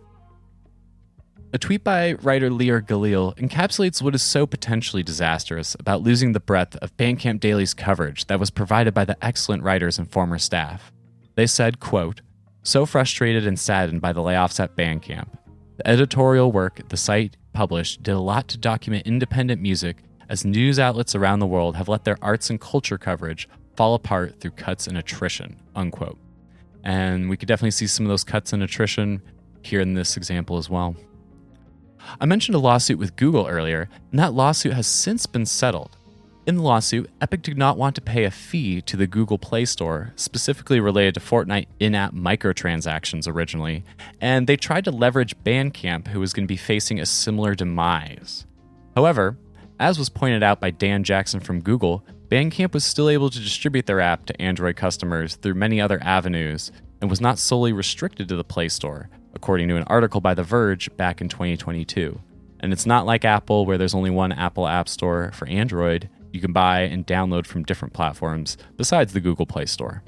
A tweet by writer Leor Galil encapsulates what is so potentially disastrous about losing the breadth of Bandcamp Daily's coverage that was provided by the excellent writers and former staff. They said, quote, so frustrated and saddened by the layoffs at Bandcamp. The editorial work the site published did a lot to document independent music as news outlets around the world have let their arts and culture coverage fall apart through cuts and attrition, unquote. And we could definitely see some of those cuts and attrition here in this example as well. I mentioned a lawsuit with Google earlier, and that lawsuit has since been settled. In the lawsuit, Epic did not want to pay a fee to the Google Play Store, specifically related to Fortnite in app microtransactions originally, and they tried to leverage Bandcamp, who was going to be facing a similar demise. However, as was pointed out by Dan Jackson from Google, Bandcamp was still able to distribute their app to Android customers through many other avenues and was not solely restricted to the Play Store, according to an article by The Verge back in 2022. And it's not like Apple, where there's only one Apple App Store for Android you can buy and download from different platforms besides the Google Play Store.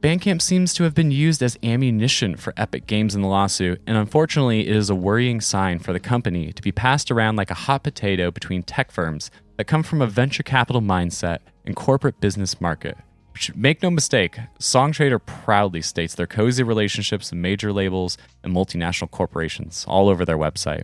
Bandcamp seems to have been used as ammunition for Epic Games in the lawsuit, and unfortunately, it is a worrying sign for the company to be passed around like a hot potato between tech firms that come from a venture capital mindset and corporate business market. Make no mistake, Songtradr proudly states their cozy relationships with major labels and multinational corporations all over their website.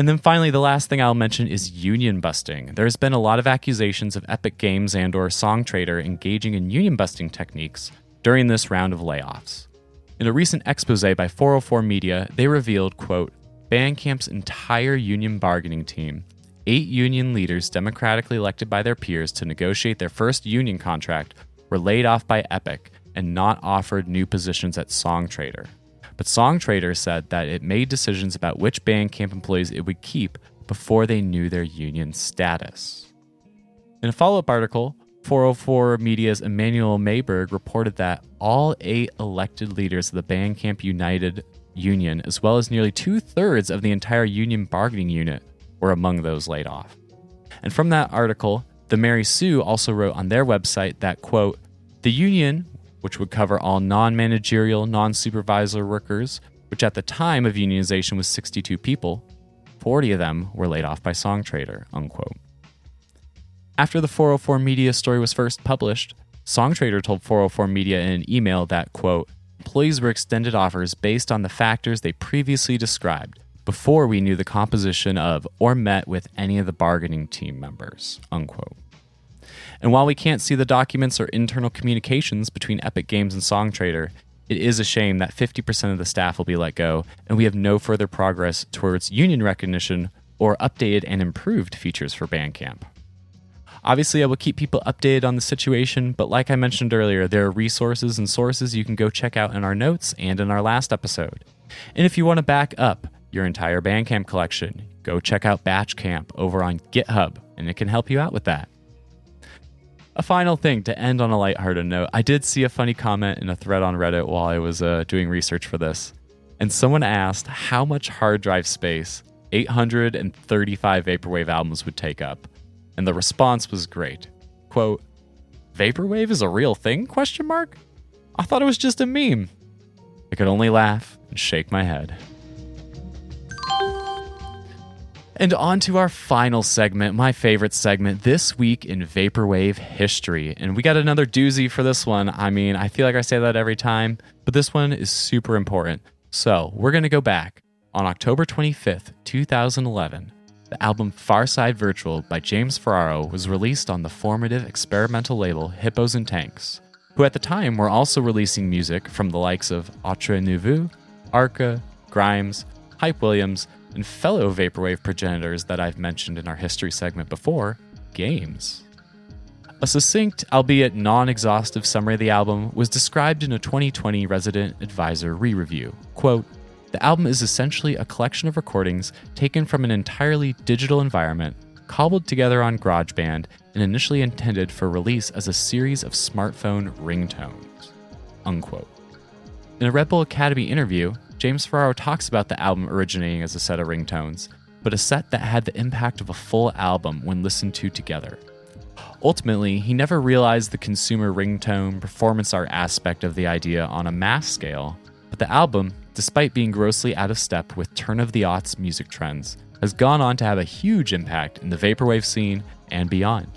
And then finally, the last thing I'll mention is union busting. There's been a lot of accusations of Epic Games and or Songtradr engaging in union busting techniques during this round of layoffs. In a recent expose by 404 Media, they revealed, quote, Bandcamp's entire union bargaining team, eight union leaders democratically elected by their peers to negotiate their first union contract, were laid off by Epic and not offered new positions at Songtradr. But Songtradr said that it made decisions about which Bandcamp employees it would keep before they knew their union status. In a follow up article, 404 Media's Emanuel Maiberg reported that all eight elected leaders of the Bandcamp United Union, as well as nearly two thirds of the entire union bargaining unit, were among those laid off. And from that article, the Mary Sue also wrote on their website that, quote, the union which would cover all non managerial, non supervisor workers, which at the time of unionization was 62 people. 40 of them were laid off by Songtradr. Unquote. After the 404 Media story was first published, Songtradr told 404 Media in an email that, quote, employees were extended offers based on the factors they previously described before we knew the composition of or met with any of the bargaining team members, unquote. And while we can't see the documents or internal communications between Epic Games and Songtradr, it is a shame that 50% of the staff will be let go, and we have no further progress towards union recognition or updated and improved features for Bandcamp. Obviously, I will keep people updated on the situation, but like I mentioned earlier, there are resources and sources you can go check out in our notes and in our last episode. And if you want to back up your entire Bandcamp collection, go check out Batchcamp over on GitHub, and it can help you out with that. A final thing to end on a lighthearted note. I did see a funny comment in a thread on Reddit while I was uh, doing research for this. And someone asked how much hard drive space 835 Vaporwave albums would take up. And the response was great. Quote, Vaporwave is a real thing? Question mark. I thought it was just a meme. I could only laugh and shake my head. And on to our final segment, my favorite segment, This Week in Vaporwave History. And we got another doozy for this one. I mean, I feel like I say that every time, but this one is super important. So we're going to go back on October 25th, 2011, the album Far Side Virtual by James Ferraro was released on the formative experimental label Hippos in Tanks, who at the time were also releasing music from the likes of Autre Ne Veut, Arca, Grimes, Hype Williams, and fellow Vaporwave progenitors that I've mentioned in our history segment before, Games. A succinct, albeit non exhaustive summary of the album was described in a 2020 Resident Advisor re review. Quote, the album is essentially a collection of recordings taken from an entirely digital environment, cobbled together on GarageBand, and initially intended for release as a series of smartphone ringtones. Unquote. In a Red Bull Academy interview, James Ferraro talks about the album originating as a set of ringtones, but a set that had the impact of a full album when listened to together. Ultimately, he never realized the consumer ringtone performance art aspect of the idea on a mass scale, but the album despite being grossly out of step with turn of the aughts music trends, has gone on to have a huge impact in the vaporwave scene and beyond.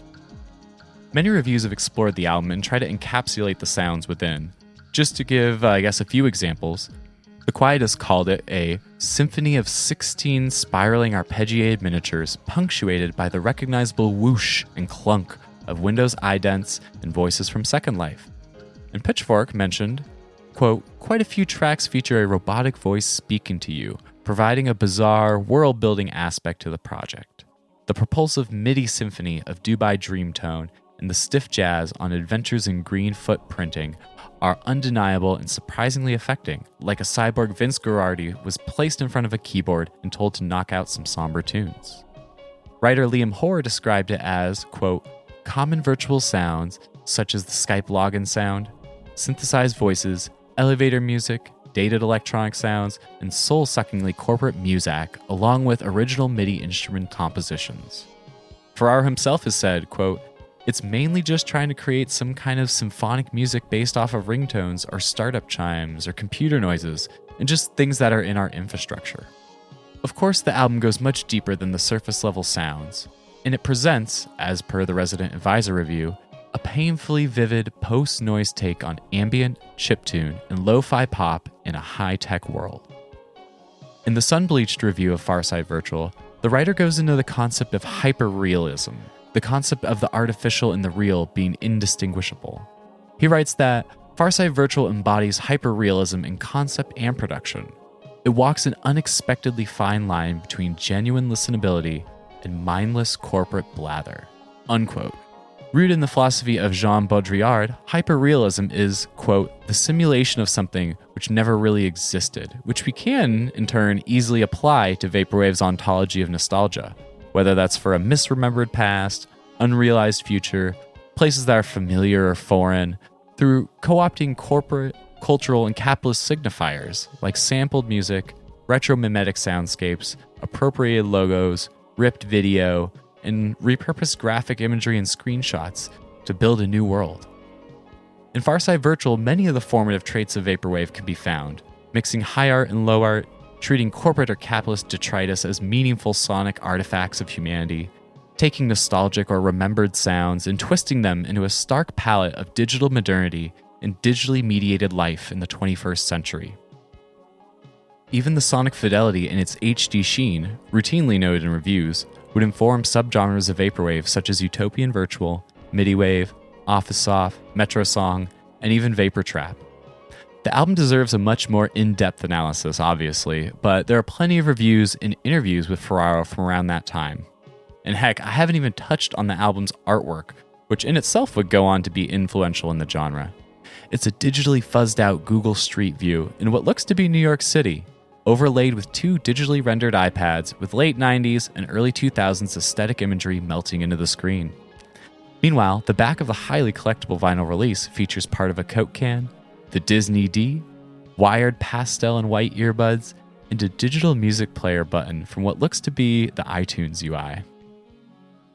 Many reviews have explored the album and try to encapsulate the sounds within. Just to give, uh, I guess, a few examples, The Quietus called it a symphony of 16 spiraling arpeggiated miniatures punctuated by the recognizable whoosh and clunk of Windows idents and voices from Second Life. And Pitchfork mentioned Quote, quite a few tracks feature a robotic voice speaking to you, providing a bizarre, world building aspect to the project. The propulsive MIDI symphony of Dubai Dreamtone and the stiff jazz on Adventures in Green Footprinting are undeniable and surprisingly affecting, like a cyborg Vince Guaraldi was placed in front of a keyboard and told to knock out some somber tunes. Writer Liam Hoare described it as, quote, common virtual sounds, such as the Skype login sound, synthesized voices, elevator music, dated electronic sounds, and soul suckingly corporate music, along with original MIDI instrument compositions. Ferraro himself has said, quote, it's mainly just trying to create some kind of symphonic music based off of ringtones or startup chimes or computer noises, and just things that are in our infrastructure. Of course, the album goes much deeper than the surface level sounds, and it presents, as per the Resident Advisor review, a painfully vivid post noise take on ambient, chiptune, and lo fi pop in a high tech world. In the Sunbleached review of Far Side Virtual, the writer goes into the concept of hyperrealism, the concept of the artificial and the real being indistinguishable. He writes that Far Side Virtual embodies hyperrealism in concept and production. It walks an unexpectedly fine line between genuine listenability and mindless corporate blather. Unquote. Rooted in the philosophy of Jean Baudrillard, hyperrealism is, quote, the simulation of something which never really existed, which we can, in turn, easily apply to Vaporwave's ontology of nostalgia, whether that's for a misremembered past, unrealized future, places that are familiar or foreign, through co opting corporate, cultural, and capitalist signifiers like sampled music, retro mimetic soundscapes, appropriated logos, ripped video, and repurposed graphic imagery and screenshots to build a new world. In Far Side Virtual, many of the formative traits of Vaporwave can be found, mixing high art and low art, treating corporate or capitalist detritus as meaningful sonic artifacts of humanity, taking nostalgic or remembered sounds and twisting them into a stark palette of digital modernity and digitally mediated life in the 21st century. Even the sonic fidelity in its HD sheen, routinely noted in reviews, would inform subgenres of vaporwave such as utopian virtual, MIDI wave, office soft, metro song, and even vapor trap. The album deserves a much more in depth analysis, obviously, but there are plenty of reviews and interviews with Ferraro from around that time. And heck, I haven't even touched on the album's artwork, which in itself would go on to be influential in the genre. It's a digitally fuzzed out Google Street View in what looks to be New York City, overlaid with two digitally rendered iPads with late 90s and early 2000s aesthetic imagery melting into the screen. Meanwhile, the back of the highly collectible vinyl release features part of a Coke can, the Disney D, wired pastel and white earbuds, and a digital music player button from what looks to be the iTunes UI.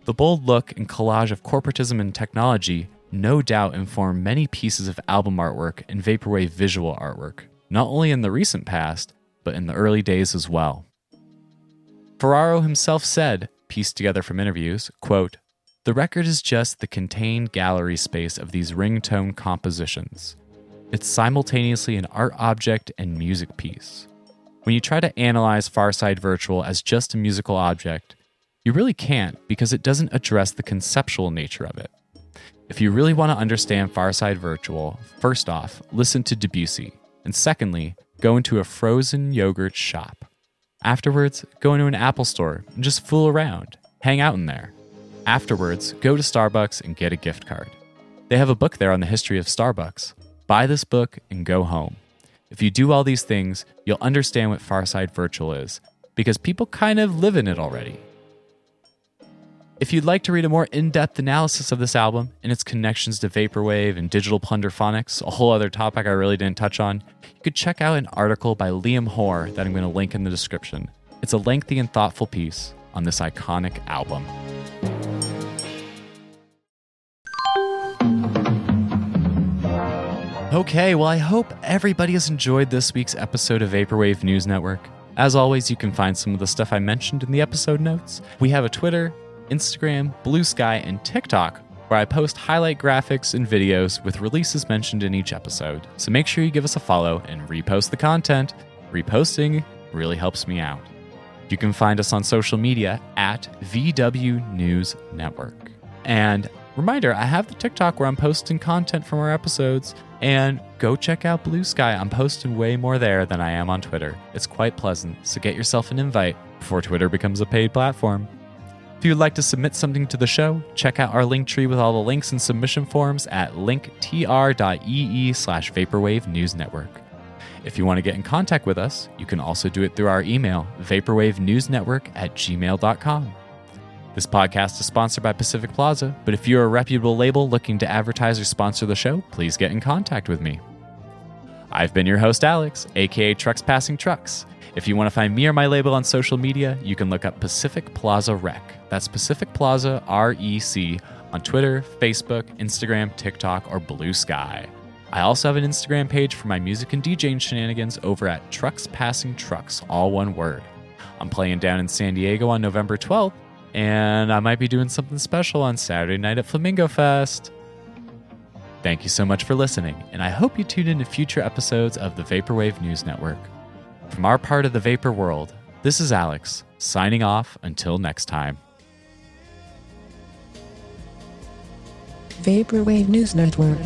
The bold look and collage of corporatism and technology no doubt inform many pieces of album artwork and vaporwave visual artwork, not only in the recent past, but in the early days as well. Ferraro himself said, pieced together from interviews, quote, The record is just the contained gallery space of these ringtone compositions. It's simultaneously an art object and music piece. When you try to analyze Far Side Virtual as just a musical object, you really can't because it doesn't address the conceptual nature of it. If you really want to understand Far Side Virtual, first off, listen to Debussy, and secondly, go into a frozen yogurt shop. Afterwards, go into an Apple store and just fool around, hang out in there. Afterwards, go to Starbucks and get a gift card. They have a book there on the history of Starbucks. Buy this book and go home. If you do all these things, you'll understand what Far Side Virtual is, because people kind of live in it already. If you'd like to read a more in depth analysis of this album and its connections to Vaporwave and digital plunderphonics, a whole other topic I really didn't touch on, you could check out an article by Liam Hoare that I'm going to link in the description. It's a lengthy and thoughtful piece on this iconic album. Okay, well, I hope everybody has enjoyed this week's episode of Vaporwave News Network. As always, you can find some of the stuff I mentioned in the episode notes. We have a Twitter, Instagram, Bluesky, and TikTok where I post highlight graphics and videos with releases mentioned in each episode. So make sure you give us a follow and repost the content. Reposting really helps me out. You can find us on social media at VW News Network. And reminder, I have the TikTok where I'm posting content from our episodes. And go check out Bluesky. I'm posting way more there than I am on Twitter. It's quite pleasant, so get yourself an invite before Twitter becomes a paid platform. If you'd like to submit something to the show, check out our link tree with all the links and submission forms at linktr.ee slash Vaporwave News Network. If you want to get in contact with us, you can also do it through our email, vaporwavenewsnetwork at gmail.com. This podcast is sponsored by Pacific Plaza, but if you're a reputable label looking to advertise or sponsor the show, please get in contact with me. I've been your host, Alex, aka Trucks Passing Trucks. If you want to find me or my label on social media, you can look up Pacific Plaza Rec. That's Pacific Plaza REC on Twitter, Facebook, Instagram, TikTok, or Bluesky. I also have an Instagram page for my music and DJing shenanigans over at Trucks Passing Trucks, all one word. I'm playing down in San Diego on November 12th, and I might be doing something special on Saturday night at Flamingo Fest. Thank you so much for listening, and I hope you tune in to future episodes of the Vaporwave News Network. From our part of the vapor world, this is Alex, signing off until next time. Vaporwave News Network.